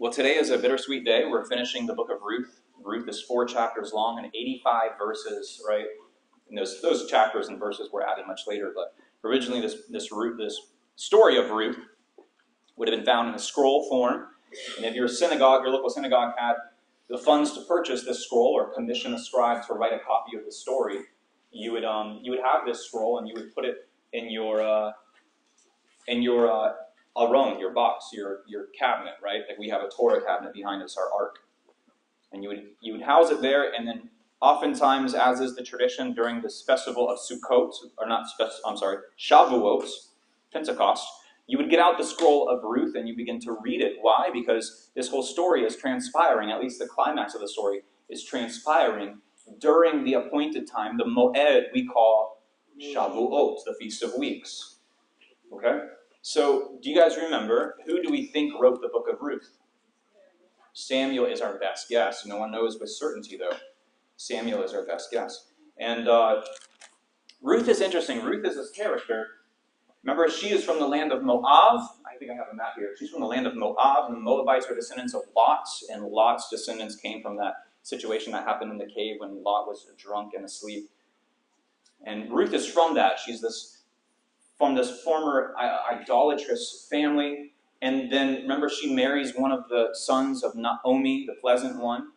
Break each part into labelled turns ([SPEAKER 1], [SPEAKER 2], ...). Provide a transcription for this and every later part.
[SPEAKER 1] Well, today is a bittersweet day. We're finishing the book of Ruth. Ruth is four chapters long and 85 verses, right? And those, those chapters and verses were added much later, but originally this, this, Ruth, this story of Ruth would have been found in a scroll form. And if your synagogue, your local synagogue had the funds to purchase this scroll or commission a scribe to write a copy of the story, you would, um, you would have this scroll and you would put it in your, uh, in your uh, aron, your box, your, your cabinet, right? Like we have a Torah cabinet behind us, our ark. And you would, you would house it there, and then oftentimes, as is the tradition during this festival of Sukkot, or not, I'm sorry, Shavuot, Pentecost, you would get out the scroll of Ruth and you begin to read it. Why? Because this whole story is transpiring, at least the climax of the story is transpiring during the appointed time, the Moed we call Shavuot, the Feast of Weeks. Okay? So, do you guys remember who do we think wrote the book of Ruth? Samuel is our best guess. No one knows with certainty, though. Samuel is our best guess. And uh, Ruth is interesting. Ruth is this character. Remember, she is from the land of Moab. I think I have a map here. She's from the land of Moab, and the Moabites are descendants of Lot, and Lot's descendants came from that situation that happened in the cave when Lot was drunk and asleep. And Ruth is from that. She's this from this former idolatrous family. And then remember, she marries one of the sons of Naomi, the pleasant one.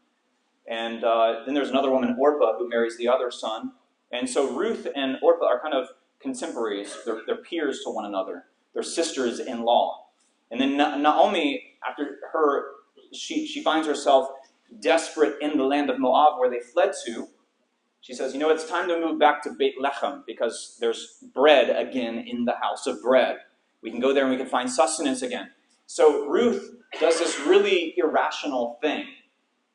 [SPEAKER 1] And uh, then there's another woman, Orpah, who marries the other son. And so Ruth and Orpah are kind of contemporaries, they're, they're peers to one another, they're sisters in law. And then Naomi, after her, she, she finds herself desperate in the land of Moab where they fled to. She says, You know, it's time to move back to Beit Lechem because there's bread again in the house of bread. We can go there and we can find sustenance again. So Ruth does this really irrational thing.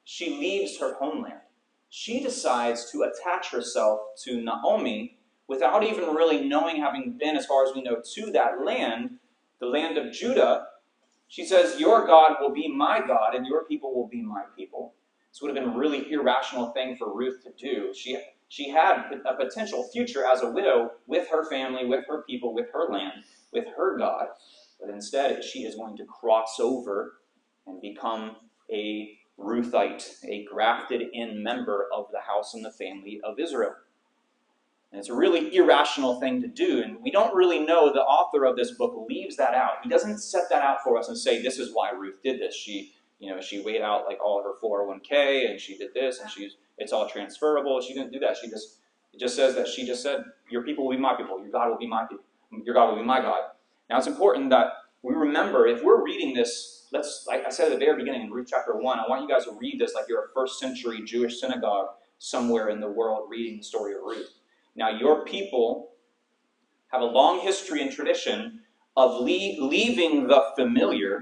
[SPEAKER 1] She leaves her homeland. She decides to attach herself to Naomi without even really knowing, having been, as far as we know, to that land, the land of Judah. She says, Your God will be my God, and your people will be my people. This would have been a really irrational thing for Ruth to do. She, she had a potential future as a widow with her family, with her people, with her land, with her God. But instead, she is going to cross over and become a Ruthite, a grafted in member of the house and the family of Israel. And it's a really irrational thing to do. And we don't really know the author of this book leaves that out. He doesn't set that out for us and say, this is why Ruth did this. She you know, she weighed out like all of her 401k and she did this and she's it's all transferable. She didn't do that. She just it just says that she just said, Your people will be my people, your God will be my people, your God will be my God. Now it's important that we remember if we're reading this, let's like I said at the very beginning in Ruth chapter one, I want you guys to read this like you're a first century Jewish synagogue somewhere in the world reading the story of Ruth. Now your people have a long history and tradition of le- leaving the familiar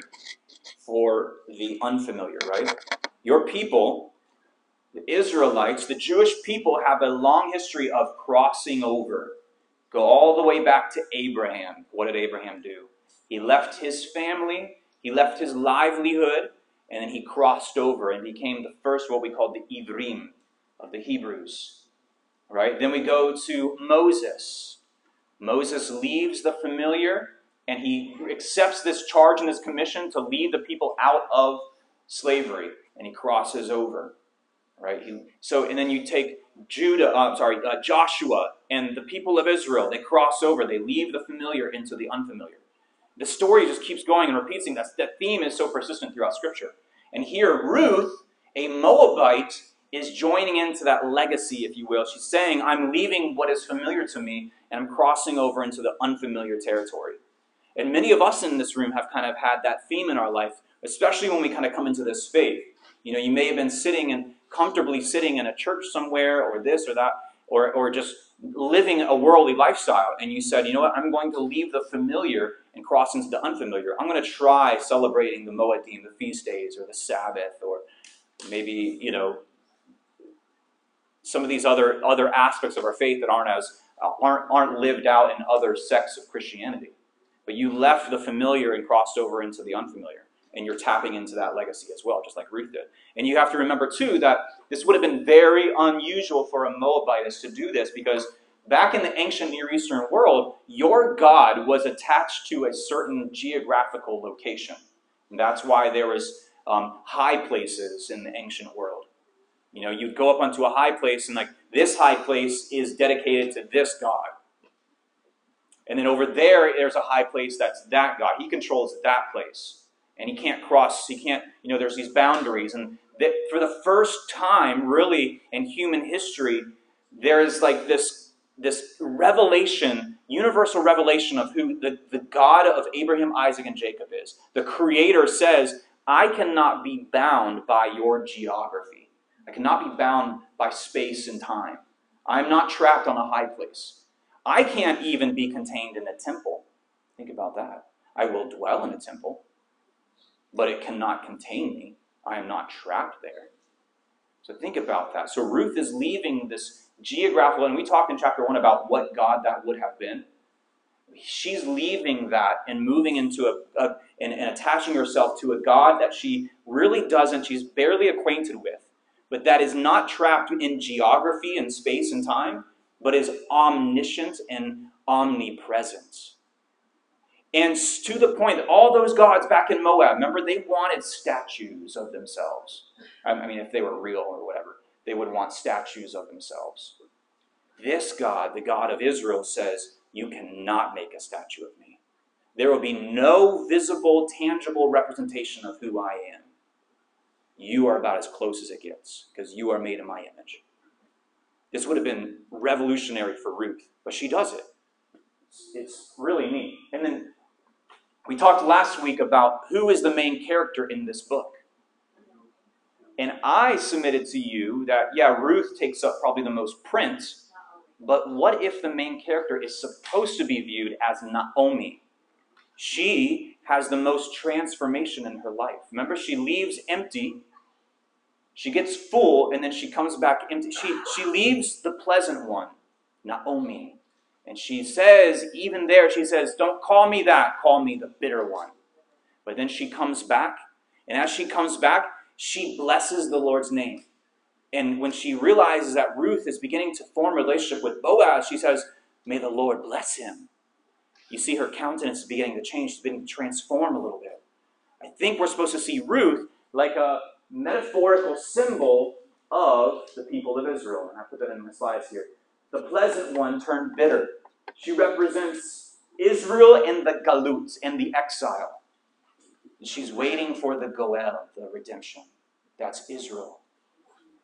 [SPEAKER 1] for the unfamiliar, right? Your people, the Israelites, the Jewish people, have a long history of crossing over. Go all the way back to Abraham. What did Abraham do? He left his family, he left his livelihood, and then he crossed over and became the first, what we call the Ivrim of the Hebrews. Right? Then we go to Moses. Moses leaves the familiar and he accepts this charge and this commission to lead the people out of slavery, and he crosses over. Right? He, so, and then you take Judah, uh, sorry, uh, Joshua, and the people of Israel. They cross over. They leave the familiar into the unfamiliar. The story just keeps going and repeating. That that theme is so persistent throughout Scripture. And here, Ruth, a Moabite, is joining into that legacy, if you will. She's saying, "I'm leaving what is familiar to me, and I'm crossing over into the unfamiliar territory." And many of us in this room have kind of had that theme in our life, especially when we kind of come into this faith. You know, you may have been sitting and comfortably sitting in a church somewhere or this or that, or, or just living a worldly lifestyle. And you said, you know what, I'm going to leave the familiar and cross into the unfamiliar. I'm going to try celebrating the Moedim, the feast days, or the Sabbath, or maybe, you know, some of these other, other aspects of our faith that aren't as uh, aren't, aren't lived out in other sects of Christianity. But you left the familiar and crossed over into the unfamiliar. And you're tapping into that legacy as well, just like Ruth did. And you have to remember, too, that this would have been very unusual for a Moabitess to do this because back in the ancient Near Eastern world, your God was attached to a certain geographical location. And that's why there was um, high places in the ancient world. You know, you'd go up onto a high place, and like this high place is dedicated to this God. And then over there, there's a high place that's that God. He controls that place. And he can't cross, he can't, you know, there's these boundaries. And that for the first time, really, in human history, there is like this, this revelation, universal revelation of who the, the God of Abraham, Isaac, and Jacob is. The Creator says, I cannot be bound by your geography. I cannot be bound by space and time. I'm not trapped on a high place. I can't even be contained in a temple. Think about that. I will dwell in a temple, but it cannot contain me. I am not trapped there. So think about that. So Ruth is leaving this geographical, and we talked in chapter one about what God that would have been. She's leaving that and moving into a, a and, and attaching herself to a God that she really doesn't, she's barely acquainted with, but that is not trapped in geography and space and time, but is omniscient and omnipresent. And to the point that all those gods back in Moab, remember, they wanted statues of themselves. I mean, if they were real or whatever, they would want statues of themselves. This God, the God of Israel, says, You cannot make a statue of me. There will be no visible, tangible representation of who I am. You are about as close as it gets because you are made in my image. This would have been revolutionary for Ruth, but she does it. It's really neat. And then we talked last week about who is the main character in this book. And I submitted to you that, yeah, Ruth takes up probably the most print, but what if the main character is supposed to be viewed as Naomi? She has the most transformation in her life. Remember, she leaves empty, she gets full, and then she comes back empty. She, she leaves the pleasant one, Naomi, and she says, even there, she says, Don't call me that, call me the bitter one. But then she comes back, and as she comes back, she blesses the Lord's name. And when she realizes that Ruth is beginning to form a relationship with Boaz, she says, May the Lord bless him. You see her countenance beginning to change, she's beginning to transform a little bit. I think we're supposed to see Ruth like a metaphorical symbol of the people of Israel. And I put that in my slides here the pleasant one turned bitter. She represents Israel in the galut, in the exile. she's waiting for the goel, the redemption. That's Israel.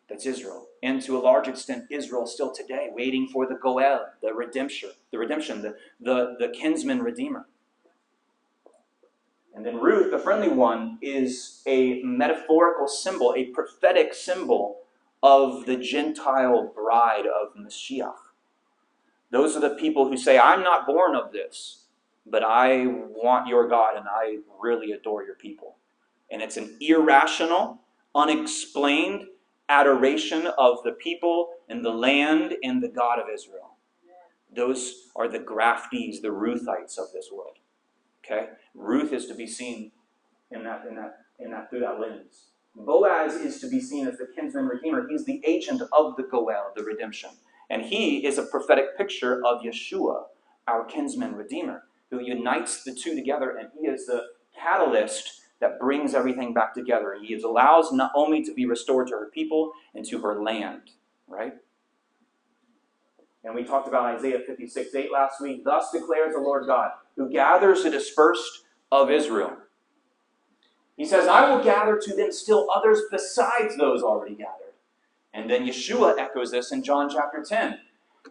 [SPEAKER 1] That's Israel. And to a large extent, Israel still today, waiting for the goel, the redemption, the redemption, the, the, the kinsman redeemer. And then Ruth, the friendly one, is a metaphorical symbol, a prophetic symbol of the Gentile bride of Mashiach. Those are the people who say, I'm not born of this, but I want your God and I really adore your people. And it's an irrational, unexplained adoration of the people and the land and the God of Israel. Those are the graftees, the Ruthites of this world. Okay? Ruth is to be seen in that, in that, in that through that lens. Boaz is to be seen as the kinsman redeemer. He's the agent of the Goel, the redemption. And he is a prophetic picture of Yeshua, our kinsman redeemer, who unites the two together, and he is the catalyst that brings everything back together. He allows Naomi to be restored to her people and to her land, right? And we talked about Isaiah 56 8 last week. Thus declares the Lord God, who gathers the dispersed of Israel he says, I will gather to them still others besides those already gathered. And then Yeshua echoes this in John chapter 10.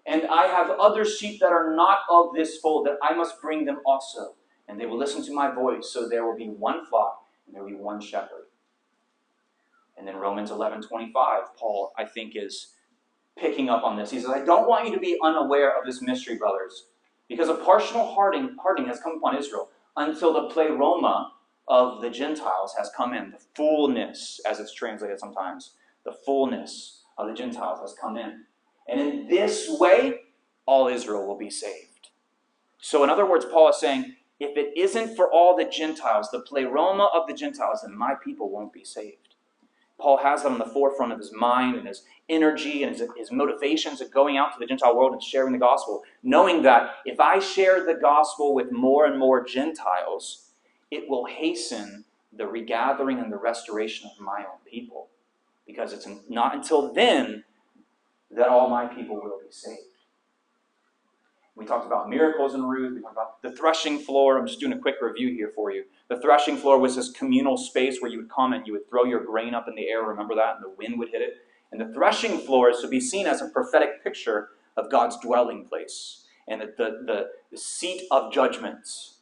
[SPEAKER 1] And I have other sheep that are not of this fold, that I must bring them also. And they will listen to my voice, so there will be one flock, and there will be one shepherd. And then Romans 11 25, Paul, I think, is picking up on this. He says, I don't want you to be unaware of this mystery, brothers, because a partial hardening, hardening has come upon Israel until the pleroma, of the Gentiles has come in. The fullness, as it's translated sometimes, the fullness of the Gentiles has come in. And in this way, all Israel will be saved. So, in other words, Paul is saying, if it isn't for all the Gentiles, the pleroma of the Gentiles, then my people won't be saved. Paul has that on the forefront of his mind and his energy and his, his motivations of going out to the Gentile world and sharing the gospel, knowing that if I share the gospel with more and more Gentiles, it will hasten the regathering and the restoration of my own people. Because it's not until then that all my people will be saved. We talked about miracles in Ruth. We talked about the threshing floor. I'm just doing a quick review here for you. The threshing floor was this communal space where you would come and you would throw your grain up in the air. Remember that? And the wind would hit it. And the threshing floor is to be seen as a prophetic picture of God's dwelling place and the, the, the, the seat of judgments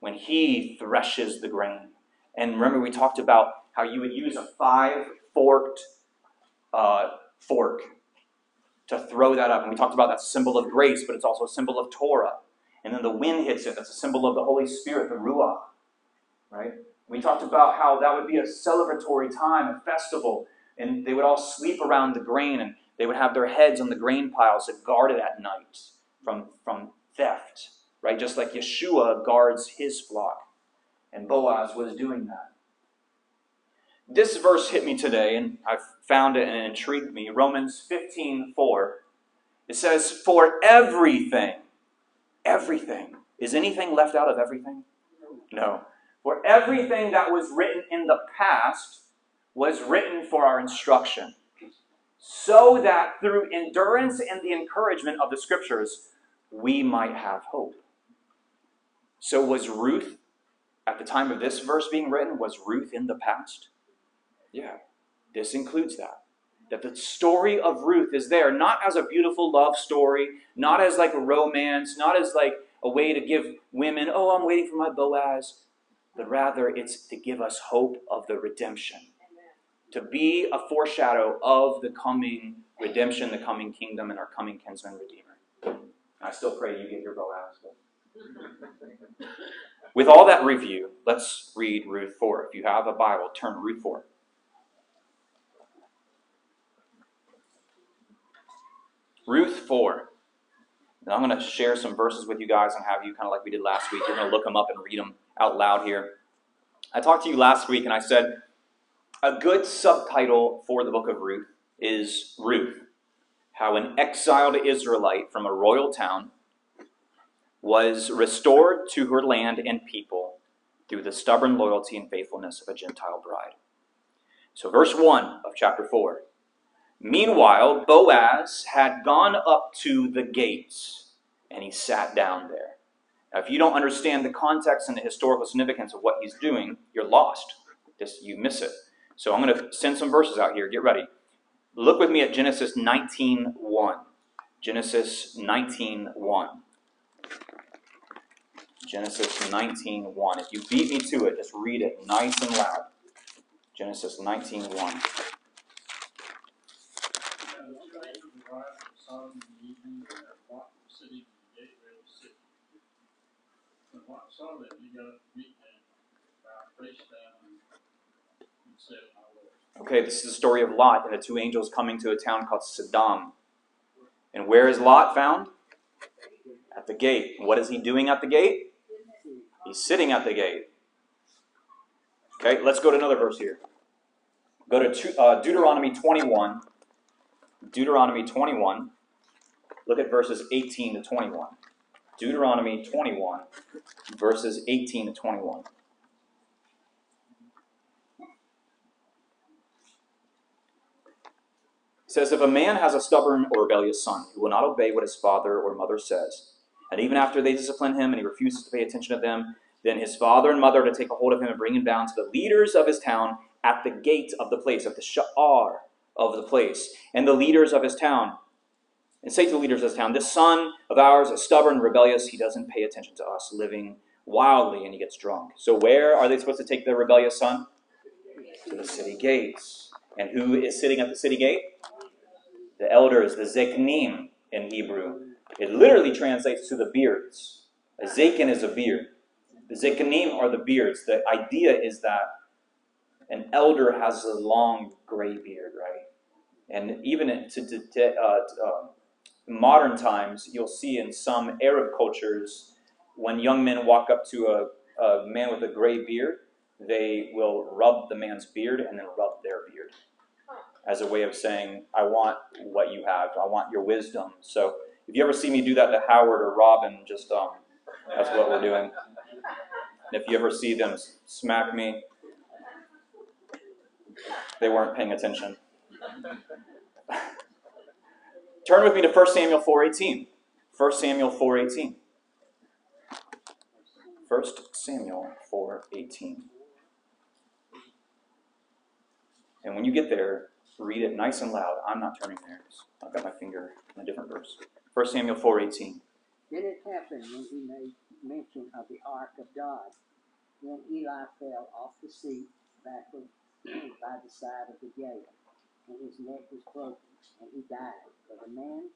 [SPEAKER 1] when He threshes the grain. And remember, we talked about how you would use a five forked uh, fork to throw that up. And we talked about that symbol of grace, but it's also a symbol of Torah. And then the wind hits it. That's a symbol of the Holy Spirit, the Ruach. Right? We talked about how that would be a celebratory time, a festival. And they would all sleep around the grain and they would have their heads on the grain piles to guard it at night from, from theft. Right? Just like Yeshua guards his flock. And Boaz was doing that. This verse hit me today, and I found it and it intrigued me. Romans 15 4. It says, For everything, everything. Is anything left out of everything? No. For everything that was written in the past was written for our instruction, so that through endurance and the encouragement of the scriptures, we might have hope. So, was Ruth, at the time of this verse being written, was Ruth in the past? Yeah, this includes that. That the story of Ruth is there, not as a beautiful love story, not as like a romance, not as like a way to give women, oh, I'm waiting for my Boaz, but rather it's to give us hope of the redemption. To be a foreshadow of the coming redemption, the coming kingdom, and our coming kinsman redeemer. I still pray you get your Boaz. With all that review, let's read Ruth 4. If you have a Bible, turn to Ruth 4. Ruth 4. And I'm going to share some verses with you guys and have you, kind of like we did last week, you're going to look them up and read them out loud here. I talked to you last week and I said a good subtitle for the book of Ruth is Ruth, how an exiled Israelite from a royal town was restored to her land and people through the stubborn loyalty and faithfulness of a Gentile bride. So, verse 1 of chapter 4 Meanwhile, Boaz had gone up to the gates and he sat down there. Now, if you don't understand the context and the historical significance of what he's doing, you're lost. Just you miss it. So I'm going to send some verses out here. Get ready. Look with me at Genesis 19:1. Genesis 19:1. Genesis 19:1. If you beat me to it, just read it nice and loud. Genesis 19:1.
[SPEAKER 2] In the evening the gateway of the city. When saw that, he got up to meet them, bowed face down, and said, My Lord.
[SPEAKER 1] Okay, this is the story of Lot and the two angels coming to a town called Sodom. And where is Lot found? At the gate. What is he doing at the gate? He's sitting at the gate. Okay, let's go to another verse here. Go to uh, Deuteronomy 21. Deuteronomy 21. Look at verses 18 to 21. Deuteronomy 21, verses 18 to 21. It says, If a man has a stubborn or rebellious son who will not obey what his father or mother says, and even after they discipline him and he refuses to pay attention to them, then his father and mother are to take a hold of him and bring him down to the leaders of his town at the gate of the place, at the sha'ar of the place, and the leaders of his town and say to the leaders of this town, This son of ours is stubborn, rebellious. He doesn't pay attention to us, living wildly, and he gets drunk. So, where are they supposed to take the rebellious son? To the city gates. And who is sitting at the city gate? The elders, the zeknim in Hebrew. It literally translates to the beards. A zaken is a beard. The zeknim are the beards. The idea is that an elder has a long gray beard, right? And even to, to, to uh, uh, modern times, you'll see in some Arab cultures, when young men walk up to a, a man with a gray beard, they will rub the man's beard and then rub their beard as a way of saying, I want what you have, I want your wisdom. So if you ever see me do that to Howard or Robin, just um, that's what we're doing. And if you ever see them smack me, They weren't paying attention. Turn with me to 1 Samuel 4:18. 1 Samuel 4:18. 1 Samuel 4:18. And when you get there, read it nice and loud. I'm not turning there. I've got my finger in a different verse. 1 Samuel 4:18.
[SPEAKER 3] Then it happened when he made mention of the ark of God. Then Eli fell off the seat backward by the side of the gate, and his neck was broken, and he died. For the man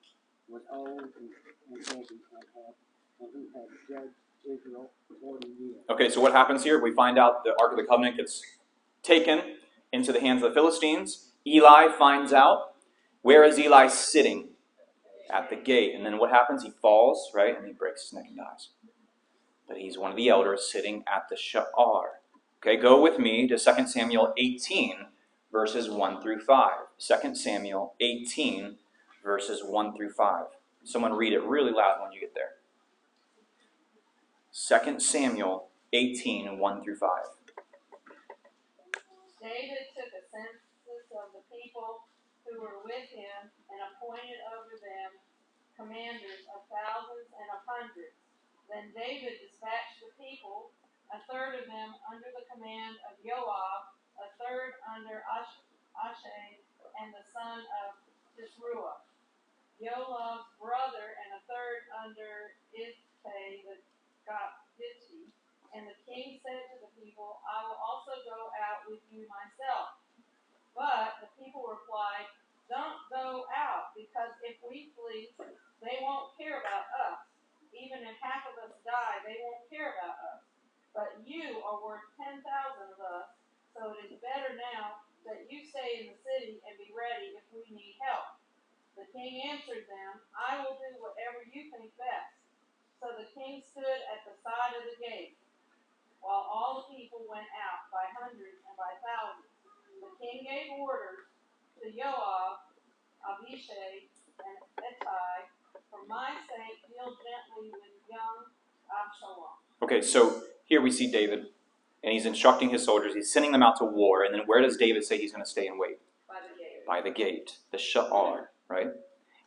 [SPEAKER 3] was old and, and heavy, and had and he had judged Israel forty years.
[SPEAKER 1] Okay, so what happens here? We find out the Ark of the Covenant gets taken into the hands of the Philistines. Eli finds out. Where is Eli sitting? At the gate. And then what happens? He falls, right? And he breaks his neck and dies. But he's one of the elders sitting at the Sha'ar. Okay, go with me to 2 Samuel 18, verses 1 through 5. 2 Samuel 18, verses 1 through 5. Someone read it really loud when you get there. 2 Samuel 18, 1 through 5.
[SPEAKER 4] David took a census of the people who were with him and appointed over them commanders of thousands and of hundreds. Then David dispatched the people, a third of them under the command of Joab, a third under Ash- and the son of Tisruah, Joab's brother, and a third under Ittai the Gitti. And the king said to the people, I will also go out with you myself. But the people replied, Don't go out, because if we flee, they won't care about us. Even if half of us die, they won't care about us. But you are worth ten thousand of us, so it is better now that you stay in the city and be ready if we need help. The king answered them, I will do whatever you think best. So the king stood at the side of the gate while all the people went out by hundreds and by thousands. The king gave orders to Joab, Abishai, and Ittai, for my sake, deal gently with young Absalom.
[SPEAKER 1] Okay, so here we see David, and he's instructing his soldiers. He's sending them out to war, and then where does David say he's going to stay and wait?
[SPEAKER 4] By the gate.
[SPEAKER 1] By the gate, the Sha'ar, right?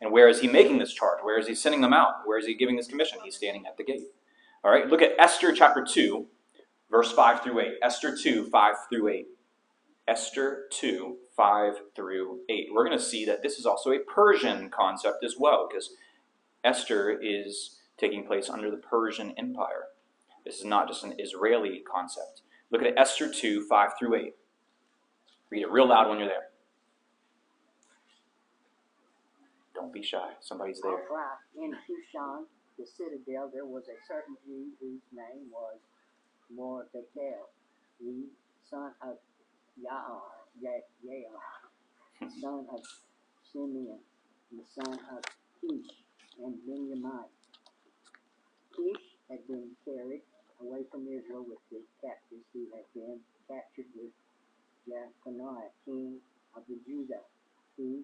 [SPEAKER 1] And where is he making this charge? Where is he sending them out? Where is he giving this commission? He's standing at the gate. All right, look at Esther chapter 2, verse 5 through 8. Esther 2, 5 through 8. Esther 2, 5 through 8. We're going to see that this is also a Persian concept as well, because Esther is taking place under the Persian Empire. This is not just an Israeli concept. Look at Esther 2, 5 through 8. Read it real loud when you're there. Don't be shy. Somebody's there.
[SPEAKER 3] In Shushan, the citadel, there was a certain Jew whose name was Mordecai, the son of Yaar, Yair, son of Simeon, the son of Kish, and Benjamin. Kish had been carried away from Israel with the captives who had been captured with Jeconiah, king of the Judah, who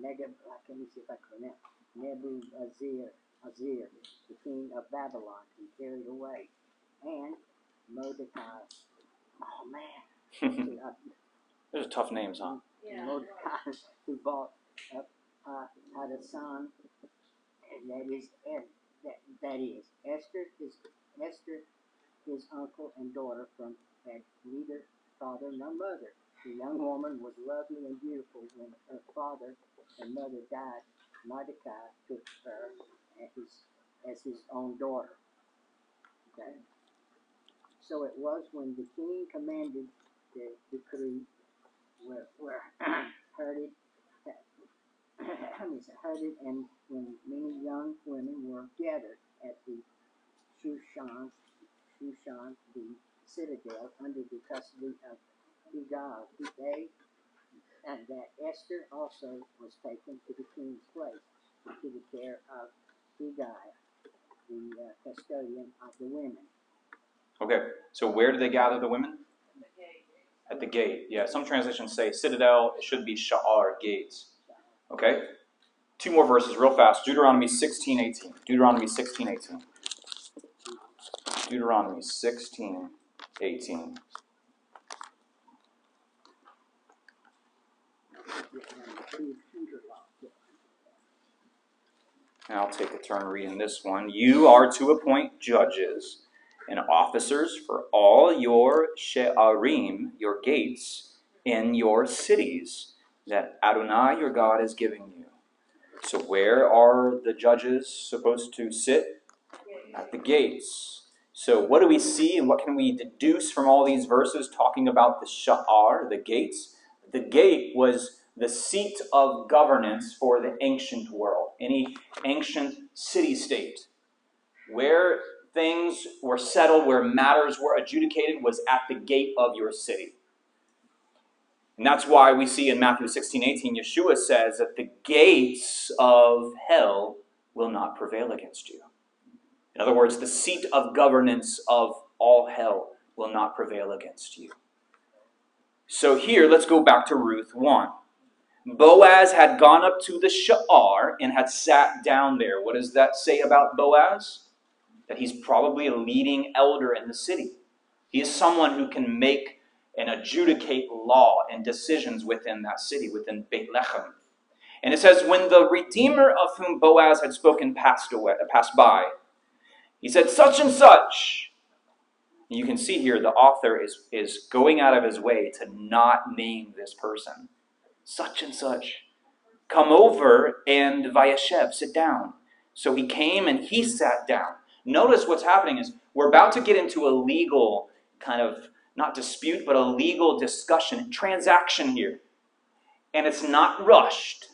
[SPEAKER 3] Neg- let me see if I pronounce Nebuchadnezzar, Azir, the king of Babylon, who carried away, and Mordecai. Oh man, See, I-
[SPEAKER 1] Those are tough names, huh?
[SPEAKER 4] Yeah.
[SPEAKER 3] Mordecai, who bought up uh, Hadassah, and that is that that is Esther, his Esther, his uncle and daughter from had neither father nor mother. The young woman was lovely and beautiful when her father and mother died. Mordecai took her as his as his own daughter. Okay. So it was when the king commanded the decree were, were herded, herded, and when many young women were gathered at the Shushan, Shushan, the citadel, under the custody of Hegai, they, and that Esther also was taken to the king's place, to the care of Hegai, the uh, custodian of the women.
[SPEAKER 1] Okay, so where do they gather the women? At the gate. Yeah, some translations say citadel. It should be Sha'ar, gates. Okay? Two more verses real fast. Deuteronomy 16, 18. Deuteronomy 16, 18. Deuteronomy 16, 18.
[SPEAKER 3] and
[SPEAKER 1] I'll take a turn reading this one. You are to appoint judges and officers for all your she'arim, your gates, in your cities that Adonai your God is giving you. So, where are the judges supposed to sit? At the gates. So, what do we see and what can we deduce from all these verses talking about the sha'ar, the gates? The gate was the seat of governance for the ancient world, any ancient city state. Where things were settled, where matters were adjudicated, was at the gate of your city. And that's why we see in Matthew 16 18, Yeshua says that the gates of hell will not prevail against you. In other words, the seat of governance of all hell will not prevail against you. So here, let's go back to Ruth 1. Boaz had gone up to the Sha'ar and had sat down there. What does that say about Boaz? That he's probably a leading elder in the city. He is someone who can make and adjudicate law and decisions within that city, within Beit Lechem. And it says, when the Redeemer of whom Boaz had spoken passed away, passed by, he said, such and such. You can see here the author is, is going out of his way to not name this person. Such and such. Come over and Vayashev, sit down. So he came and he sat down. Notice what's happening is we're about to get into a legal kind of not dispute, but a legal discussion, and transaction here. And it's not rushed.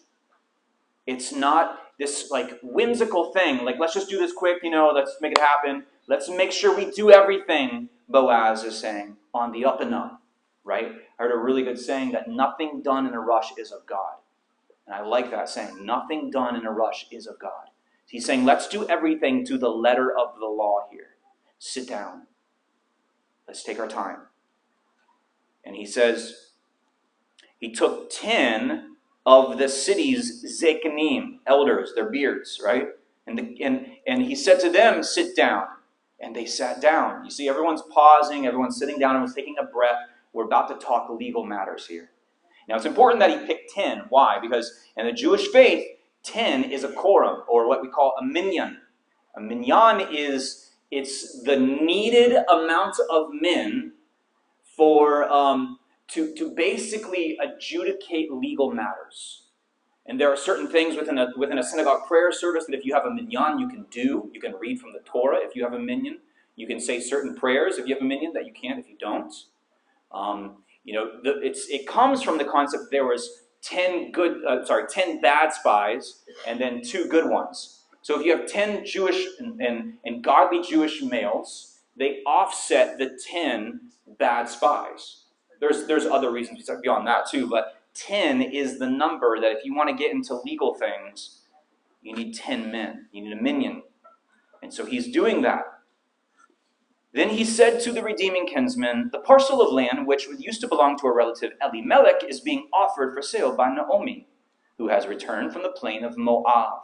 [SPEAKER 1] It's not this like whimsical thing, like let's just do this quick, you know, let's make it happen. Let's make sure we do everything, Boaz is saying, on the up and up, right? I heard a really good saying that nothing done in a rush is of God. And I like that saying, nothing done in a rush is of God. He's saying, let's do everything to the letter of the law here. Sit down. Let's take our time. And he says, he took 10 of the city's Zekanim, elders, their beards, right? And, the, and, and he said to them, sit down. And they sat down. You see, everyone's pausing, everyone's sitting down, everyone's taking a breath. We're about to talk legal matters here. Now, it's important that he picked 10. Why? Because in the Jewish faith, 10 is a quorum, or what we call a minyan. A minyan is, it's the needed amount of men for um, to, to basically adjudicate legal matters. And there are certain things within a, within a synagogue prayer service that if you have a minyan, you can do. You can read from the Torah if you have a minyan. You can say certain prayers if you have a minyan that you can't if you don't. Um, you know, the, it's, it comes from the concept there was 10 good, uh, sorry, 10 bad spies and then two good ones. So if you have 10 Jewish and, and, and godly Jewish males, they offset the 10 bad spies. There's, there's other reasons beyond that too, but 10 is the number that if you want to get into legal things, you need 10 men. You need a minyan. And so he's doing that. Then he said to the redeeming kinsman, The parcel of land which used to belong to a relative Elimelech is being offered for sale by Naomi, who has returned from the plain of Moab.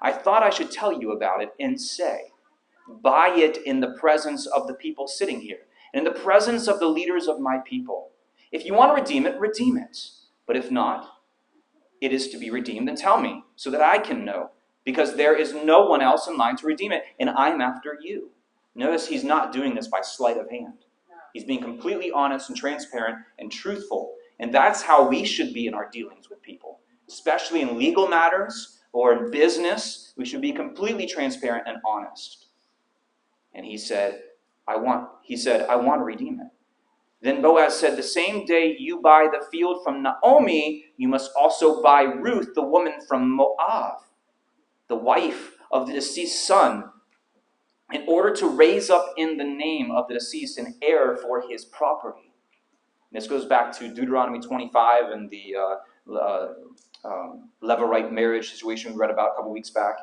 [SPEAKER 1] I thought I should tell you about it and say, Buy it in the presence of the people sitting here in the presence of the leaders of my people. If you want to redeem it, redeem it. But if not, it is to be redeemed, and tell me, so that I can know, because there is no one else in line to redeem it, and I'm after you. Notice he's not doing this by sleight of hand. He's being completely honest and transparent and truthful. And that's how we should be in our dealings with people, especially in legal matters or in business. We should be completely transparent and honest. And he said, I want, he said, I want to redeem it. Then Boaz said, The same day you buy the field from Naomi, you must also buy Ruth, the woman from Moab, the wife of the deceased son, in order to raise up in the name of the deceased an heir for his property. And this goes back to Deuteronomy 25 and the uh, uh, um, Levirate marriage situation we read about a couple weeks back.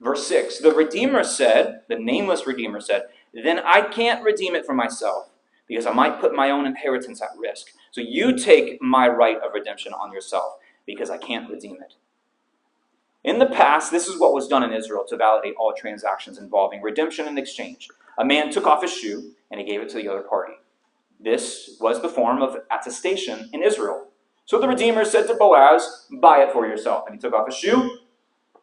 [SPEAKER 1] Verse 6 The Redeemer said, the nameless Redeemer said, then I can't redeem it for myself because I might put my own inheritance at risk. So you take my right of redemption on yourself because I can't redeem it. In the past, this is what was done in Israel to validate all transactions involving redemption and exchange. A man took off his shoe and he gave it to the other party. This was the form of attestation in Israel. So the Redeemer said to Boaz, Buy it for yourself. And he took off his shoe,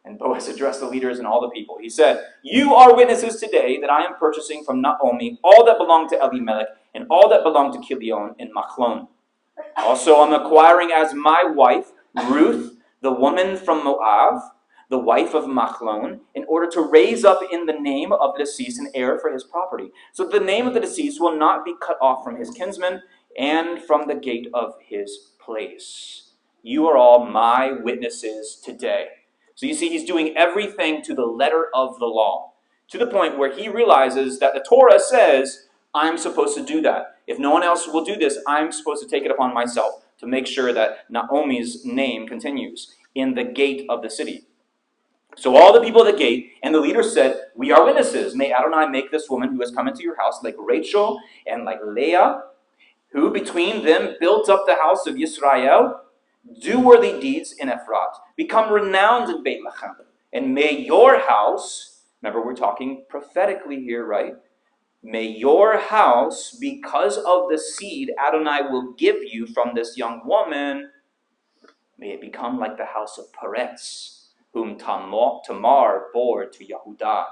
[SPEAKER 1] and Boaz addressed the leaders and all the people. He said, You are witnesses today that I am purchasing from Naomi all that belonged to Elimelech and all that belonged to Kilion and Machlon. Also, I'm acquiring as my wife Ruth, the woman from Moab, the wife of Machlon, in order to raise up in the name of the deceased an heir for his property. So the name of the deceased will not be cut off from his kinsmen and from the gate of his place. You are all my witnesses today. So you see, he's doing everything to the letter of the law, to the point where he realizes that the Torah says, I'm supposed to do that. If no one else will do this, I'm supposed to take it upon myself to make sure that Naomi's name continues in the gate of the city. So all the people at the gate and the leaders said, We are witnesses. May Adonai make this woman who has come into your house like Rachel and like Leah, who between them built up the house of Israel, do worthy deeds in Ephrat, become renowned in Beit Bethlehem. And may your house, remember we're talking prophetically here, right? May your house, because of the seed Adonai will give you from this young woman, may it become like the house of Peretz, whom Tamar bore to Yehudah.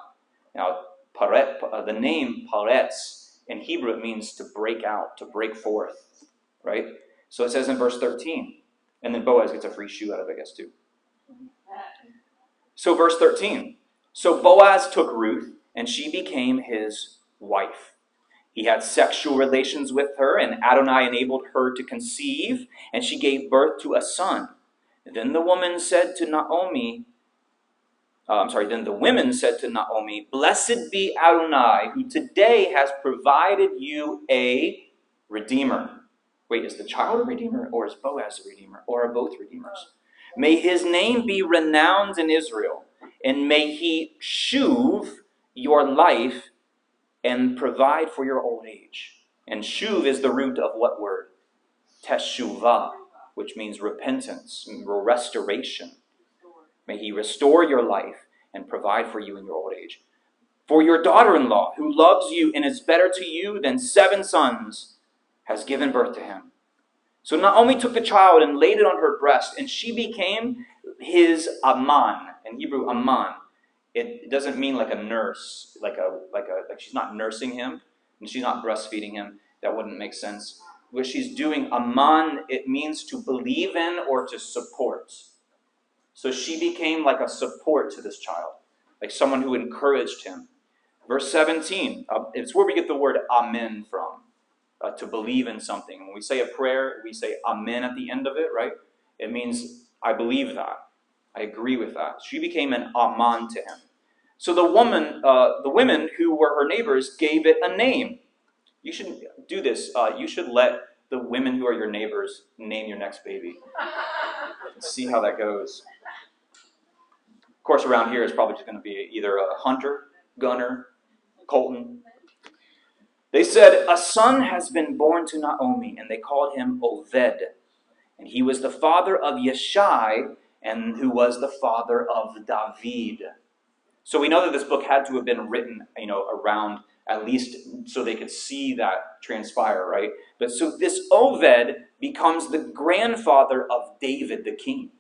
[SPEAKER 1] Now, Paret, uh, the name Peretz in Hebrew means to break out, to break forth, right? So it says in verse 13, and then Boaz gets a free shoe out of it, I guess, too. So, verse 13. So Boaz took Ruth, and she became his wife. He had sexual relations with her, and Adonai enabled her to conceive, and she gave birth to a son. then the woman said to Naomi, uh, I'm sorry, then the women said to Naomi, Blessed be Adonai, who today has provided you a redeemer. Wait, is the child a redeemer, or is Boaz a redeemer, or are both redeemers? May his name be renowned in Israel, and may he shuv your life and provide for your old age. And shuv is the root of what word? Teshuvah, which means repentance, restoration. May he restore your life and provide for you in your old age. For your daughter in law, who loves you and is better to you than seven sons, has given birth to him. So Naomi took the child and laid it on her breast, and she became his Aman. In Hebrew, Aman it doesn't mean like a nurse, like a like a like she's not nursing him and she's not breastfeeding him. That wouldn't make sense. What she's doing, aman, it means to believe in or to support. So she became like a support to this child, like someone who encouraged him. Verse 17, uh, it's where we get the word amen from, uh, to believe in something. When we say a prayer, we say amen at the end of it, right? It means I believe that. I agree with that. She became an Aman to him. So the woman, uh, the women who were her neighbors gave it a name. You should do this. Uh, you should let the women who are your neighbors name your next baby. See how that goes. Of course, around here is probably just going to be either a Hunter, Gunner, Colton. They said, A son has been born to Naomi, and they called him Oved. And he was the father of Yeshai, and who was the father of David. So we know that this book had to have been written, you know, around at least so they could see that transpire, right? But so this Oved becomes the grandfather of David the king.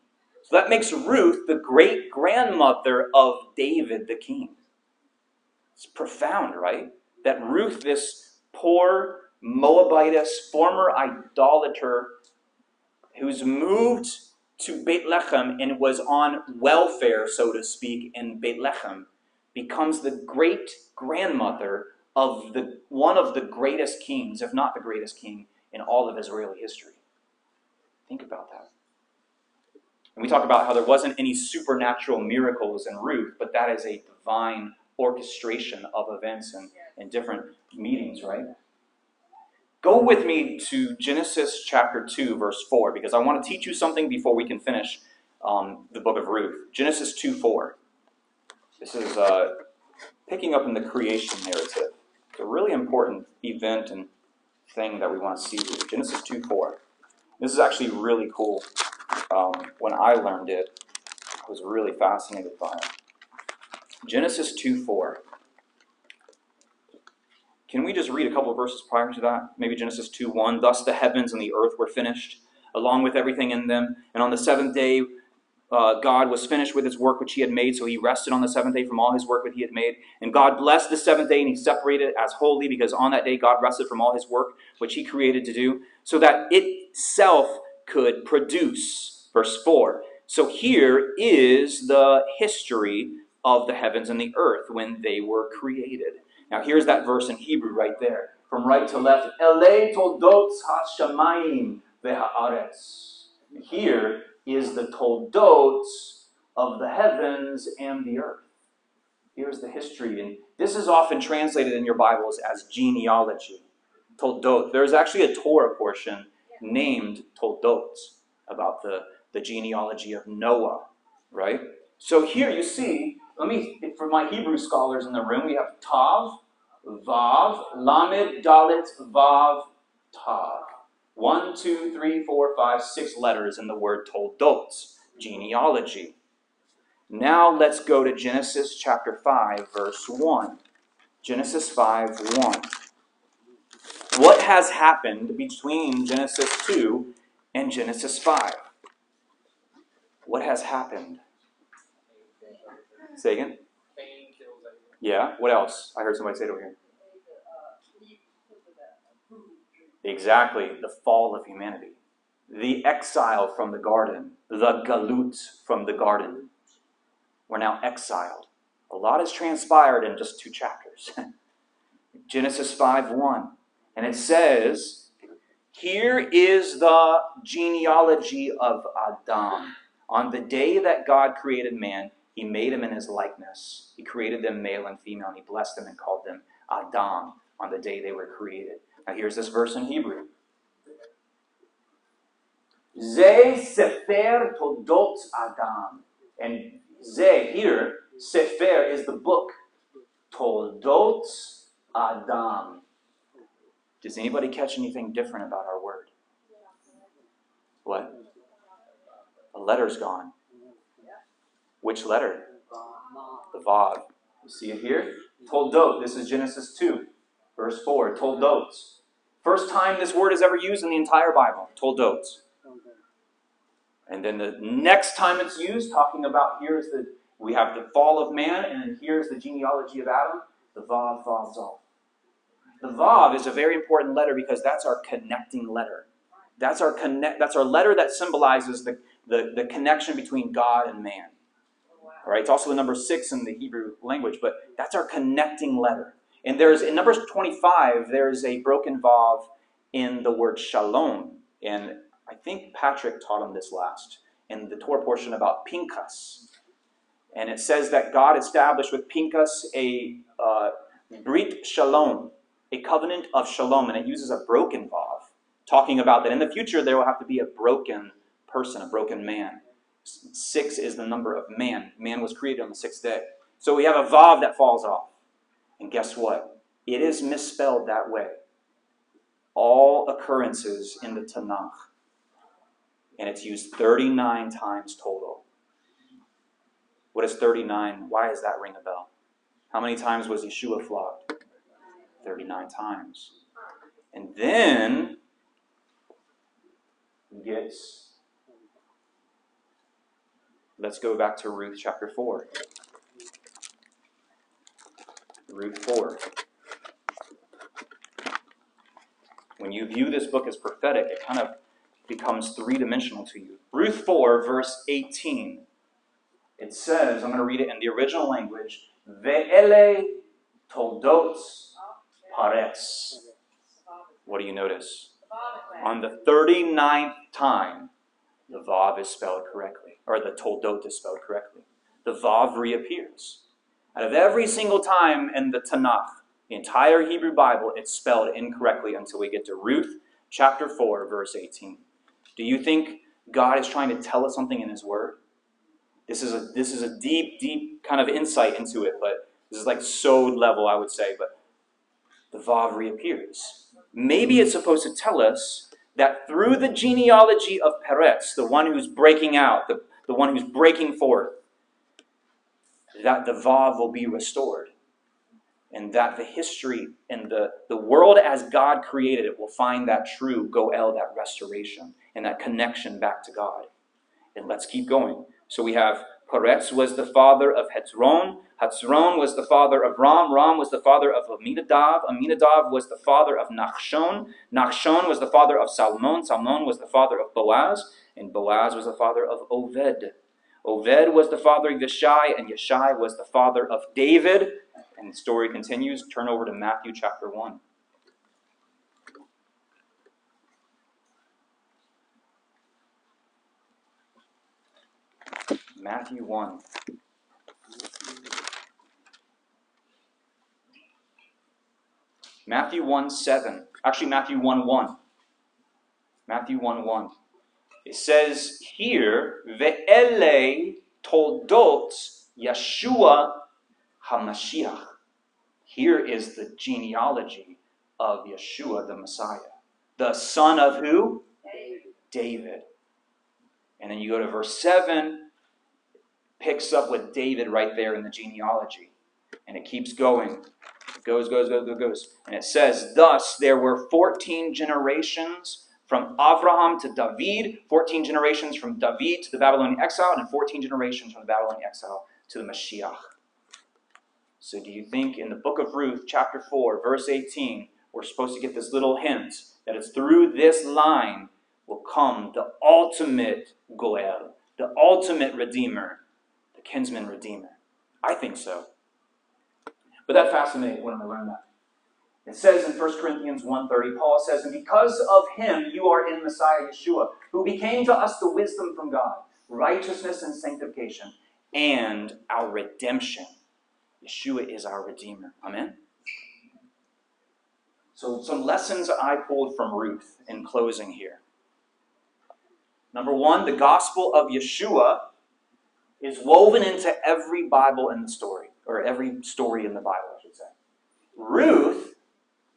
[SPEAKER 1] So that makes Ruth the great grandmother of David the king. It's profound, right? That Ruth, this poor Moabitess, former idolater, who's moved to Bethlehem and was on welfare, so to speak, in Bethlehem, becomes the great grandmother of the one of the greatest kings, if not the greatest king, in all of Israeli history. Think about that. And we talk about how there wasn't any supernatural miracles in Ruth, but that is a divine orchestration of events and, and different meetings, right? Go with me to Genesis chapter 2, verse 4, because I want to teach you something before we can finish um, the book of Ruth. Genesis 2 4. This is uh, picking up in the creation narrative. It's a really important event and thing that we want to see here. Genesis 2 4. This is actually really cool. Um, when I learned it, I was really fascinated by it. Genesis 2 4. Can we just read a couple of verses prior to that? Maybe Genesis 2 1. Thus the heavens and the earth were finished. along with everything in them. And on the seventh day, uh, God was finished with his work which he had made, so he rested on the seventh day from all his work which he had made. And God blessed the seventh day, and he separated it as holy, because on that day God rested from all his work which he created to do, so that itself could produce. Verse 4. So here is the history of the heavens and the earth when they were created. Now here's that verse in Hebrew right there. From right to left, Ele toldot hashamayim vehaaretz. Here is the toldot of the heavens and the earth. Here's the history, and this is often translated in your Bibles as genealogy. Toldot. There's actually a Torah portion named Toldot about the, the genealogy of Noah, right? So here you see, let me, for my Hebrew scholars in the room, we have Tav, Vav, Lamed, Dalet, Vav, Tav. One, two, three, four, five, six letters in the word Toldot, genealogy. Now let's go to Genesis chapter 5, verse 1. Genesis 5, 1. What has happened between Genesis 2 and Genesis 5? What has happened? Say again? Yeah, what else? I heard somebody say it over here. Exactly, the fall of humanity. The exile from the garden, the galut from the garden. We're now exiled. A lot has transpired in just two chapters. Genesis 5 1. And it says, Here is the genealogy of Adam. On the day that God created man, he made him in his likeness. He created them male and female, and he blessed them and called them Adam on the day they were created. Now here's this verse in Hebrew. Ze Sefer Toldot Adam. And Ze here, Sefer is the book. Toldot Adam. Does anybody catch anything different about our word? What? A letter's gone. Which letter? The Vav. You see it here? Toldot. This is Genesis 2, verse 4. Toldot. First time this word is ever used in the entire Bible. Toldot. And then the next time it's used, talking about here's the we have the fall of man, and here's the genealogy of Adam. The Vav, Vav, Zav. The Vav is a very important letter because that's our connecting letter. That's our connect. That's our letter that symbolizes the, the, the connection between God and man. All right, it's also the number six in the Hebrew language, but that's our connecting letter. And there's in Numbers 25, there's a broken vav in the word shalom. And I think Patrick taught on this last in the Torah portion about Pinchas. And it says that God established with Pinchas a uh, Brit Shalom, a covenant of shalom, and it uses a broken vav, talking about that in the future there will have to be a broken person, a broken man. Six is the number of man. Man was created on the sixth day. So we have a vav that falls off. And guess what? It is misspelled that way. All occurrences in the Tanakh. And it's used 39 times total. What is 39? Why does that ring a bell? How many times was Yeshua flogged? 39 times. And then he gets. Let's go back to Ruth chapter 4. Ruth 4. When you view this book as prophetic, it kind of becomes three dimensional to you. Ruth 4, verse 18. It says, I'm going to read it in the original language, Ve'ele toldot Peretz. What do you notice? On the 39th time, the Vav is spelled correctly, or the toldot is spelled correctly. The Vav reappears. Out of every single time in the Tanakh, the entire Hebrew Bible, it's spelled incorrectly until we get to Ruth chapter 4, verse 18. Do you think God is trying to tell us something in His Word? This is a this is a deep, deep kind of insight into it, but this is like sod level, I would say. But the Vav reappears. Maybe it's supposed to tell us that through the genealogy of Perez, the one who's breaking out, the, the one who's breaking forth, that the Vav will be restored. and that the history and the, the world as God created it will find that true Goel, that restoration, and that connection back to God. And let's keep going. So we have Peretz was the father of Hetzron. Hetzron was the father of Ram. Ram was the father of Aminadav. Aminadav was the father of Nachshon. Nachshon was the father of Salmon. Salmon was the father of Boaz. And Boaz was the father of Oved. Oved was the father of Yeshai, and Yeshai was the father of David. And the story continues. Turn over to Matthew chapter 1. Matthew 1. Matthew 1 7. Actually, Matthew 1 1. Matthew 1 1. It says here, Ve'ele toldot Yeshua HaMashiach. Here is the genealogy of Yeshua the Messiah. The son of who? David. And then you go to verse 7, picks up with David right there in the genealogy. And it keeps going. It goes, goes, goes, goes, goes. And it says, Thus there were 14 generations from Abraham to David, 14 generations from David to the Babylonian exile, and 14 generations from the Babylonian exile to the Mashiach. So, do you think in the book of Ruth, chapter 4, verse 18, we're supposed to get this little hint that it's through this line will come the ultimate Goel, the ultimate Redeemer, the kinsman Redeemer? I think so. But that fascinated when I learned that. It says in 1 Corinthians 1.30, Paul says, And because of him you are in Messiah Yeshua, who became to us the wisdom from God, righteousness and sanctification, and our redemption. Yeshua is our Redeemer. Amen? So, some lessons I pulled from Ruth in closing here. Number one, the gospel of Yeshua is woven into every Bible in the story, or every story in the Bible, I should say. Ruth,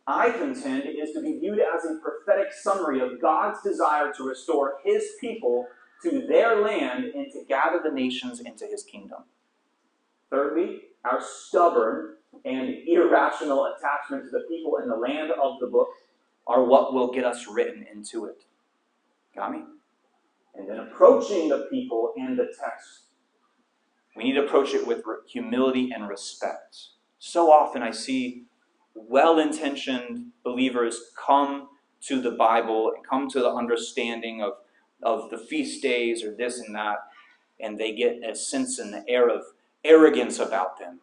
[SPEAKER 1] I contend, is to be viewed as a prophetic summary of God's desire to restore his people to their land and to gather the nations into his kingdom. Thirdly, our stubborn and irrational attachment to the people in the land of the book are what will get us written into it. Got me? And then approaching the people and the text, we need to approach it with humility and respect. So often I see well intentioned believers come to the Bible and come to the understanding of, of the feast days or this and that, and they get a sense and the air of arrogance about them.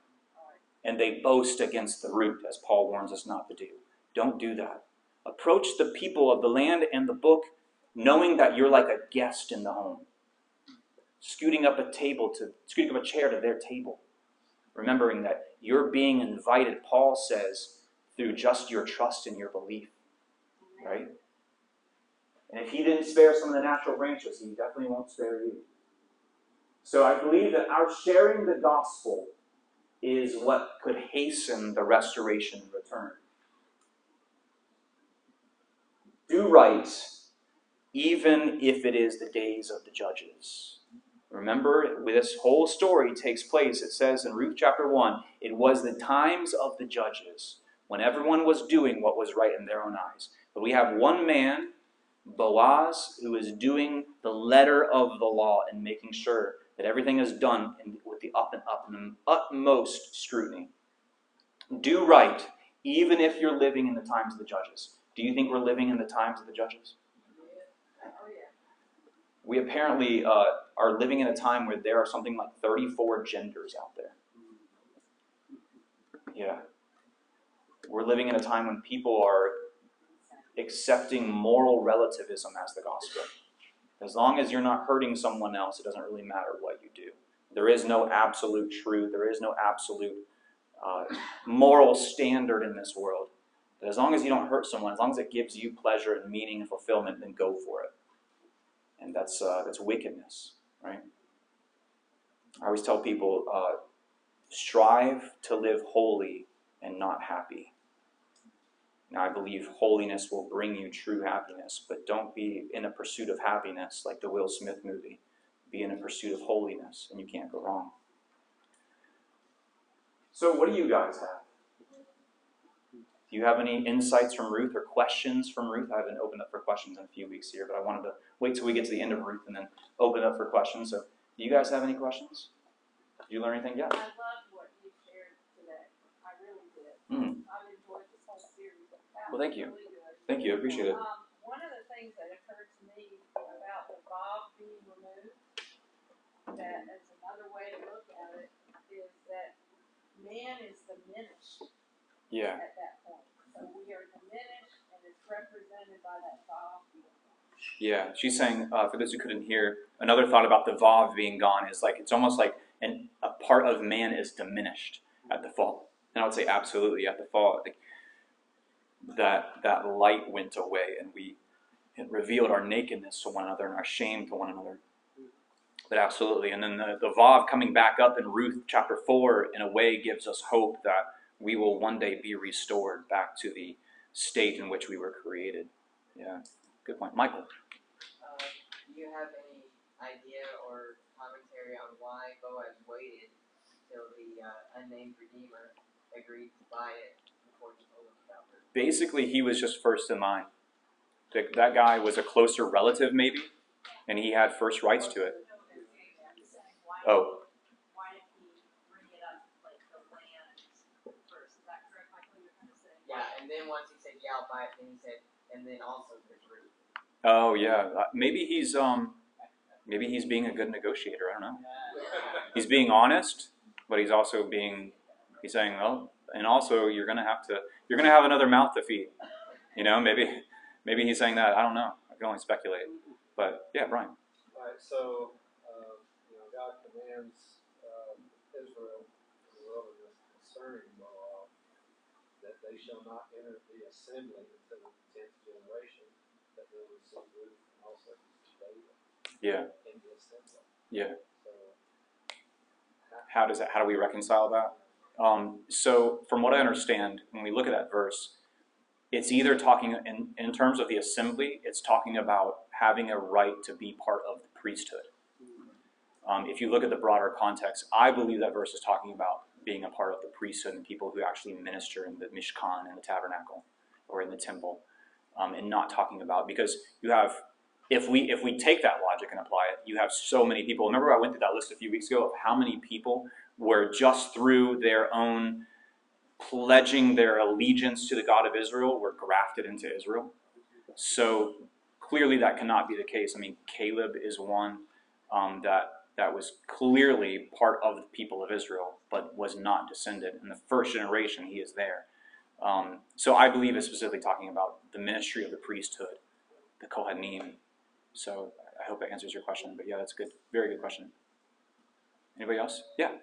[SPEAKER 1] And they boast against the root, as Paul warns us not to do. Don't do that. Approach the people of the land and the book knowing that you're like a guest in the home, scooting up a table to scooting up a chair to their table, remembering that you're being invited, Paul says, through just your trust and your belief. Right? And if he didn't spare some of the natural branches, he definitely won't spare you. So I believe that our sharing the gospel is what could hasten the restoration and return. Do right, even if it is the days of the judges. Remember, this whole story takes place, it says in Ruth chapter 1, it was the times of the judges when everyone was doing what was right in their own eyes. But we have one man, Boaz, who is doing the letter of the law and making sure that everything is done in, with the up and up and the utmost scrutiny. Do right, even if you're living in the times of the judges. Do you think we're living in the times of the judges? We apparently uh, are living in a time where there are something like 34 genders out there. Yeah. We're living in a time when people are accepting moral relativism as the gospel. As long as you're not hurting someone else, it doesn't really matter what you do. There is no absolute truth, there is no absolute uh, moral standard in this world. But as long as you don't hurt someone, as long as it gives you pleasure and meaning and fulfillment, then go for it. And that's, uh, that's wickedness, right? I always tell people uh, strive to live holy and not happy. Now, I believe holiness will bring you true happiness, but don't be in a pursuit of happiness like the Will Smith movie. Be in a pursuit of holiness, and you can't go wrong. So, what do you guys have? Do you have any insights from Ruth or questions from Ruth? I haven't opened up for questions in a few weeks here, but I wanted to wait till we get to the end of Ruth and then open up for questions. So, do you guys have any questions? Did you learn anything? Yeah.
[SPEAKER 4] I loved what you shared today. I really did.
[SPEAKER 1] Mm.
[SPEAKER 4] I've enjoyed this whole series.
[SPEAKER 1] Well, thank you.
[SPEAKER 4] really.
[SPEAKER 1] Thank you. I appreciate it.
[SPEAKER 4] Um, one of the things that occurred to me about the Vav being removed, that as another way to look at it, is that man is diminished
[SPEAKER 1] Yeah.
[SPEAKER 4] at that point. So we are diminished and it's represented by that being
[SPEAKER 1] Yeah, she's saying, uh, for those who couldn't hear, another thought about the Vav being gone is like it's almost like an, a part of man is diminished at the fall. And I would say absolutely at the fall, like, that that light went away and we it revealed our nakedness to one another and our shame to one another. But absolutely, and then the, the Vav coming back up in Ruth chapter four in a way gives us hope that we will one day be restored back to the state in which we were created. Yeah, good point, Michael.
[SPEAKER 5] Uh, do you have any idea or commentary on why Boaz waited till the uh, unnamed redeemer agreed to buy it before he told him about her?
[SPEAKER 1] basically he was just first in line. That, that guy was a closer relative, maybe, and he had first rights to it. Oh,
[SPEAKER 6] Why did he bring it up, like, the land first, is that correct, Michael, you're kind of saying?
[SPEAKER 5] Yeah, and then once he said, "Yeah, I'll buy it," then he said, "And then also there's Ruth."
[SPEAKER 1] oh yeah. Uh, Maybe he's um, maybe he's being a good negotiator. I don't know. He's being honest, but he's also being he's saying, well, and also you're gonna have to you're gonna have another mouth to feed. You know, maybe maybe he's saying that. I don't know. I can only speculate. But yeah, Brian.
[SPEAKER 7] Alright, so, uh, you know, God commands, um, Israel in the wilderness concerning Moab, that they shall not enter the assembly until the tenth generation, that they would see Ruth and also David
[SPEAKER 1] Yeah.
[SPEAKER 7] in the assembly.
[SPEAKER 1] Yeah.
[SPEAKER 7] So,
[SPEAKER 1] how does that how do we reconcile that um, so from what i understand when we look at that verse it's either talking in, in terms of the assembly it's talking about having a right to be part of the priesthood um, if you look at the broader context i believe that verse is talking about being a part of the priesthood and people who actually minister in the mishkan and the tabernacle or in the temple um, and not talking about because you have if we if we take that logic and apply it, you have so many people. Remember, I went through that list a few weeks ago of how many people were just through their own pledging their allegiance to the God of Israel were grafted into Israel. So clearly, that cannot be the case. I mean, Caleb is one um, that that was clearly part of the people of Israel, but was not descended. In the first generation, he is there. Um, so I believe it's specifically talking about the ministry of the priesthood, the Kohanim, so I hope that answers your question. But yeah, that's a good, very good question. Anybody else? Yeah.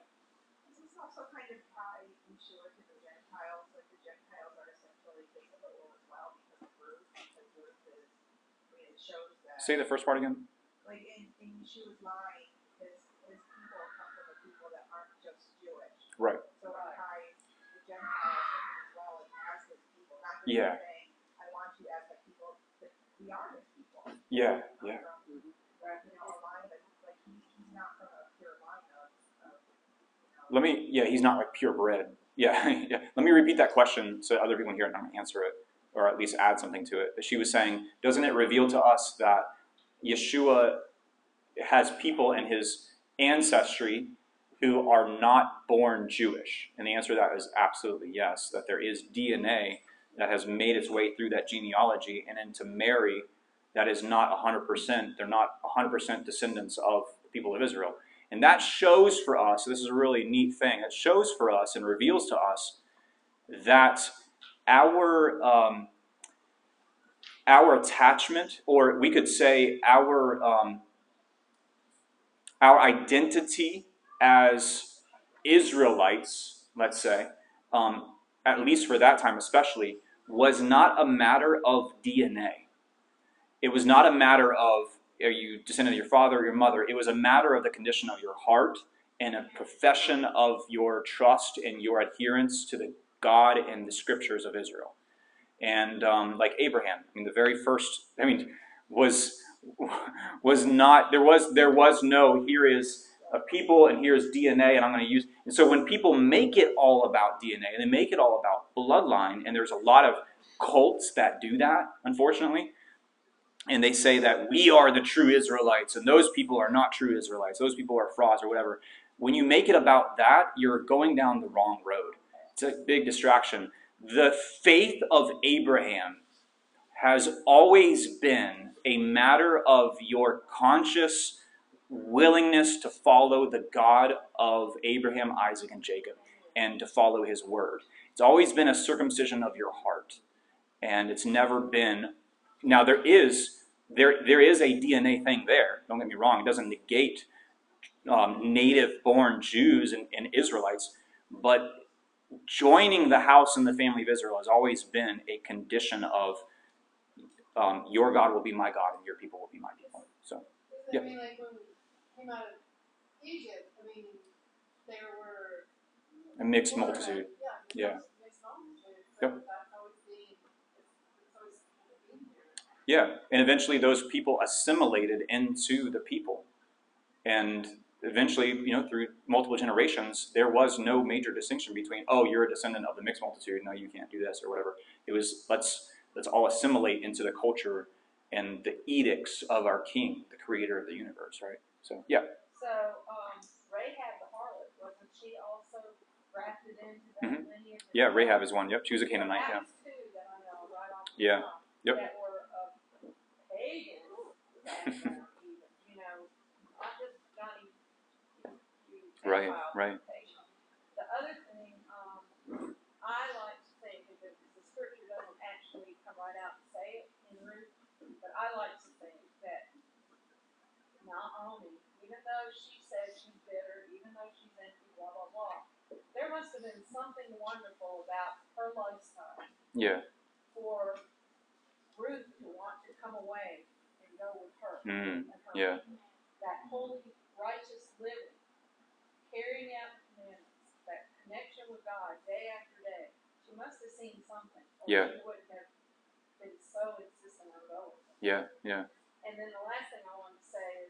[SPEAKER 6] Does this also kind of tie Yeshua to the Gentiles, like the Gentiles are essentially visible as well because of Ruth, because Ruth is, I mean, it shows that.
[SPEAKER 1] Say the first part again.
[SPEAKER 6] Like in, in Yeshua's line, his, his people come from the people that aren't just Jewish.
[SPEAKER 1] Right.
[SPEAKER 6] So it ties the Gentiles as well as people, not just
[SPEAKER 1] Yeah.
[SPEAKER 6] saying, I want you as people, but we are his people.
[SPEAKER 1] Yeah. Um, yeah.
[SPEAKER 6] From, right, you know, a like, he's, he's not from a pure line of, of, you know.
[SPEAKER 1] Let me. Yeah, he's not like purebred. Yeah. yeah. Let me repeat that question so other people can hear it and answer it, or at least add something to it. She was saying, doesn't it reveal to us that Yeshua has people in his ancestry who are not born Jewish? And the answer to that is absolutely yes. That there is DNA that has made its way through that genealogy and into Mary that is not 100%, they're not 100% descendants of the people of Israel. And that shows for us, this is a really neat thing, it shows for us and reveals to us that our, um, our attachment, or we could say our, um, our identity as Israelites, let's say, um, at least for that time especially, was not a matter of DNA. It was not a matter of are you descendant of your father or your mother. It was a matter of the condition of your heart and a profession of your trust and your adherence to the God and the scriptures of Israel. And um, like Abraham, I mean, the very first, I mean, was was not there was there was no here is a people and here's DNA and I'm going to use. And so when people make it all about DNA and they make it all about bloodline, and there's a lot of cults that do that, unfortunately, and they say that we are the true Israelites and those people are not true Israelites, those people are frauds or whatever. When you make it about that, you're going down the wrong road. It's a big distraction. The faith of Abraham has always been a matter of your conscious willingness to follow the God of Abraham, Isaac, and Jacob and to follow his word. It's always been a circumcision of your heart. And it's never been now there is there there is a DNA thing there. Don't get me wrong. It doesn't negate um, native born Jews and, and Israelites, but joining the house and the family of Israel has always been a condition of um, your God will be my God and your people will be my people. So
[SPEAKER 4] Because came out of Egypt, I mean, there were.
[SPEAKER 1] a mixed multitude.
[SPEAKER 4] Yeah.
[SPEAKER 1] Yeah.
[SPEAKER 4] Mixed.
[SPEAKER 1] Yep.
[SPEAKER 4] So that's always been, it's always been here.
[SPEAKER 1] Yeah, and eventually those people assimilated into the people. And eventually, you know, through multiple generations, there was no major distinction between, oh, you're a descendant of the mixed multitude, no, you can't do this or whatever. It was let's let's all assimilate into the culture and the edicts of our king, the creator of the universe, right? So yeah.
[SPEAKER 4] So, um, Rahab the harlot, wasn't she also grafted into that
[SPEAKER 1] Mhm.
[SPEAKER 4] lineage?
[SPEAKER 1] Yeah, Rahab is one. Yep, she was a Canaanite, yeah.
[SPEAKER 4] two that I know right off the
[SPEAKER 1] Yeah.
[SPEAKER 4] top
[SPEAKER 1] Yep.
[SPEAKER 4] That were of pagan background even, you know, not just Johnny, you
[SPEAKER 1] Right, right.
[SPEAKER 4] The other thing, um, I like to think, because the scripture doesn't actually come right out and say it in Ruth, but I like to think that Naomi, even though she says she's bitter, even though she's empty, blah, blah, blah, there must have been something wonderful about her lifestyle
[SPEAKER 1] Yeah.
[SPEAKER 4] for Ruth to want to come away and go with her.
[SPEAKER 1] Mm,
[SPEAKER 4] and her
[SPEAKER 1] yeah.
[SPEAKER 4] people. That holy, righteous living, carrying out the commandments, that connection with God day after day. She must have seen something. Or
[SPEAKER 1] Yeah.
[SPEAKER 4] She wouldn't have been so insistent on going.
[SPEAKER 1] Yeah, yeah.
[SPEAKER 4] And then the last thing I want to say is,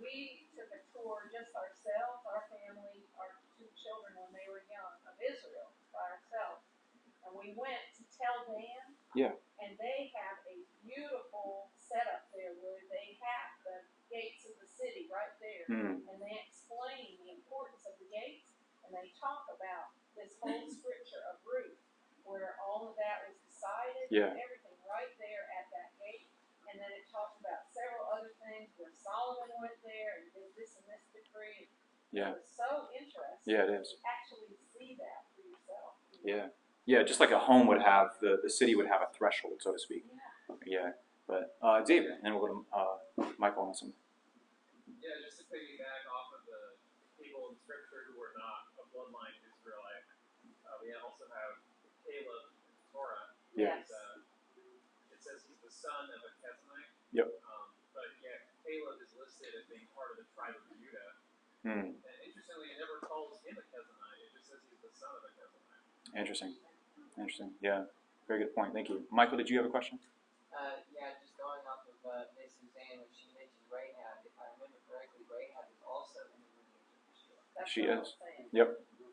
[SPEAKER 4] we took a tour, just ourselves, our family, our two children when they were young, of Israel by ourselves. And we went to Tel Dan.
[SPEAKER 1] Yeah.
[SPEAKER 4] And they have a beautiful setup there where they have the gates of the city right there.
[SPEAKER 1] Mm,
[SPEAKER 4] And they explain the importance of the gates, and they talk about this whole scripture of Ruth, where all of that was decided,
[SPEAKER 1] Yeah.
[SPEAKER 4] and everything right there at that gate. And then it talks about several other things where Solomon went there and did this and this decree.
[SPEAKER 1] Yeah.
[SPEAKER 4] It was so interesting.
[SPEAKER 1] yeah, it is.
[SPEAKER 4] to Actually see that for yourself.
[SPEAKER 1] Yeah. Yeah, just like a home would have, the, the city would have a threshold, so to speak.
[SPEAKER 4] Yeah.
[SPEAKER 1] Yeah. But uh, Xavier, and then we'll go to uh, Michael on some.
[SPEAKER 8] Yeah, just to piggyback off of the people in scripture who were not a bloodline Israelite, uh, we also have Caleb in Torah.
[SPEAKER 1] Yeah.
[SPEAKER 4] Yes.
[SPEAKER 8] Uh, it says he's the son of a Kethonite.
[SPEAKER 1] Yep.
[SPEAKER 8] Um, but yeah, Caleb is listed as being part of the tribe of Judah.
[SPEAKER 1] Hmm.
[SPEAKER 8] And interestingly, it never calls him a Kethonite. It just says he's the son of a Kethonite.
[SPEAKER 1] Interesting. Interesting. Yeah. Very good point. Thank you. Michael, did you have a question?
[SPEAKER 5] Uh, yeah, just going off of uh, Miss Suzanne when she mentioned Rahab, if I remember correctly, Rahab is also in the lineage of Yeshua.
[SPEAKER 4] That's
[SPEAKER 1] She is.
[SPEAKER 4] saying.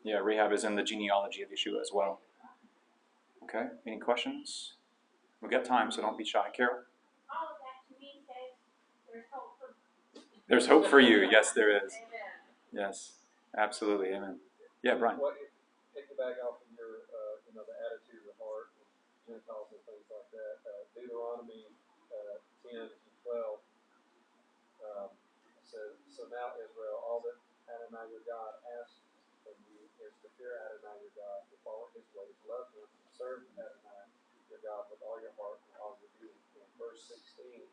[SPEAKER 1] Yeah, Rahab is in the genealogy of Yeshua as well. Okay. Any questions? We've got time, so don't be shy. Carol?
[SPEAKER 4] All of that to me says there's hope for.
[SPEAKER 1] There's hope for you. Yes, there is. Yes. Absolutely. Amen. Yeah, Brian.
[SPEAKER 7] What, piggyback off of your, uh, you know, the attitude of the heart, and Gentiles and things like that, uh, Deuteronomy, uh, ten to twelve, um, says, so now Israel, all that Adonai your God asks from you is to fear Adonai your God, to follow his ways, love him, and serve Adonai your God with all your heart and all your being. And verse sixteen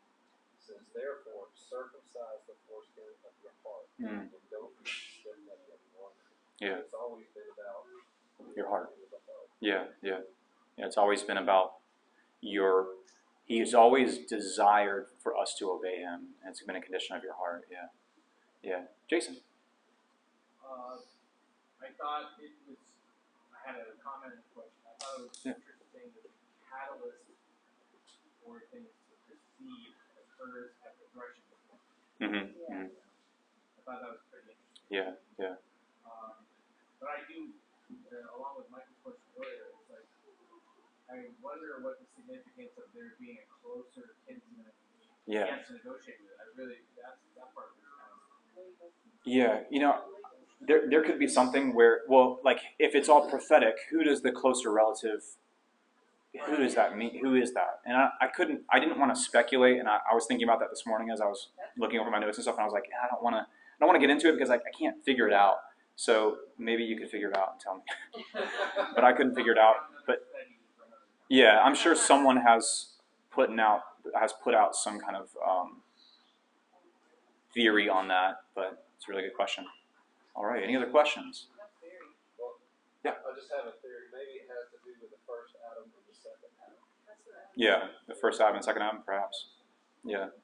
[SPEAKER 7] says, therefore circumcise the foreskin of your heart,
[SPEAKER 1] Mm.
[SPEAKER 7] and don't be stiff-necked any longer.
[SPEAKER 1] Yeah.
[SPEAKER 7] It's always been about
[SPEAKER 1] Your heart. Yeah, yeah. Yeah, it's always been about your He has always desired for us to obey him. And it's been a condition of your heart. Yeah. Yeah. Jason.
[SPEAKER 9] Uh, I thought it was, I had a comment and a question. I thought it was
[SPEAKER 1] Yeah.
[SPEAKER 9] interesting that the catalyst for things to proceed occurs at the threshing floor.
[SPEAKER 1] Mm-hmm.
[SPEAKER 4] Yeah.
[SPEAKER 9] I thought that was pretty interesting.
[SPEAKER 1] Yeah, yeah.
[SPEAKER 9] Um, but I do, uh, along with Michael's question earlier, it's like, I wonder what the significance of there being a closer kinsman
[SPEAKER 1] Yeah.
[SPEAKER 9] to negotiate with. I really, that's, that part kind.
[SPEAKER 1] Yeah, you know, there there could be something where, well, like if it's all prophetic, who does the closer relative? Who does that mean? Who is that? And I, I couldn't, I didn't want to speculate, and I, I was thinking about that this morning as I was looking over my notes and stuff, and I was like, I don't want to, I don't want to get into it because I, I can't figure it out. So maybe you could figure it out and tell me. But I couldn't figure it out. But yeah, I'm sure someone has putting out has put out some kind of um, theory on that, but it's a really good question. All right, any other questions? Yeah.
[SPEAKER 7] I just have a theory, maybe it has to do with the first Adam and the second Adam.
[SPEAKER 1] Yeah, the first Adam and second Adam, perhaps. Yeah,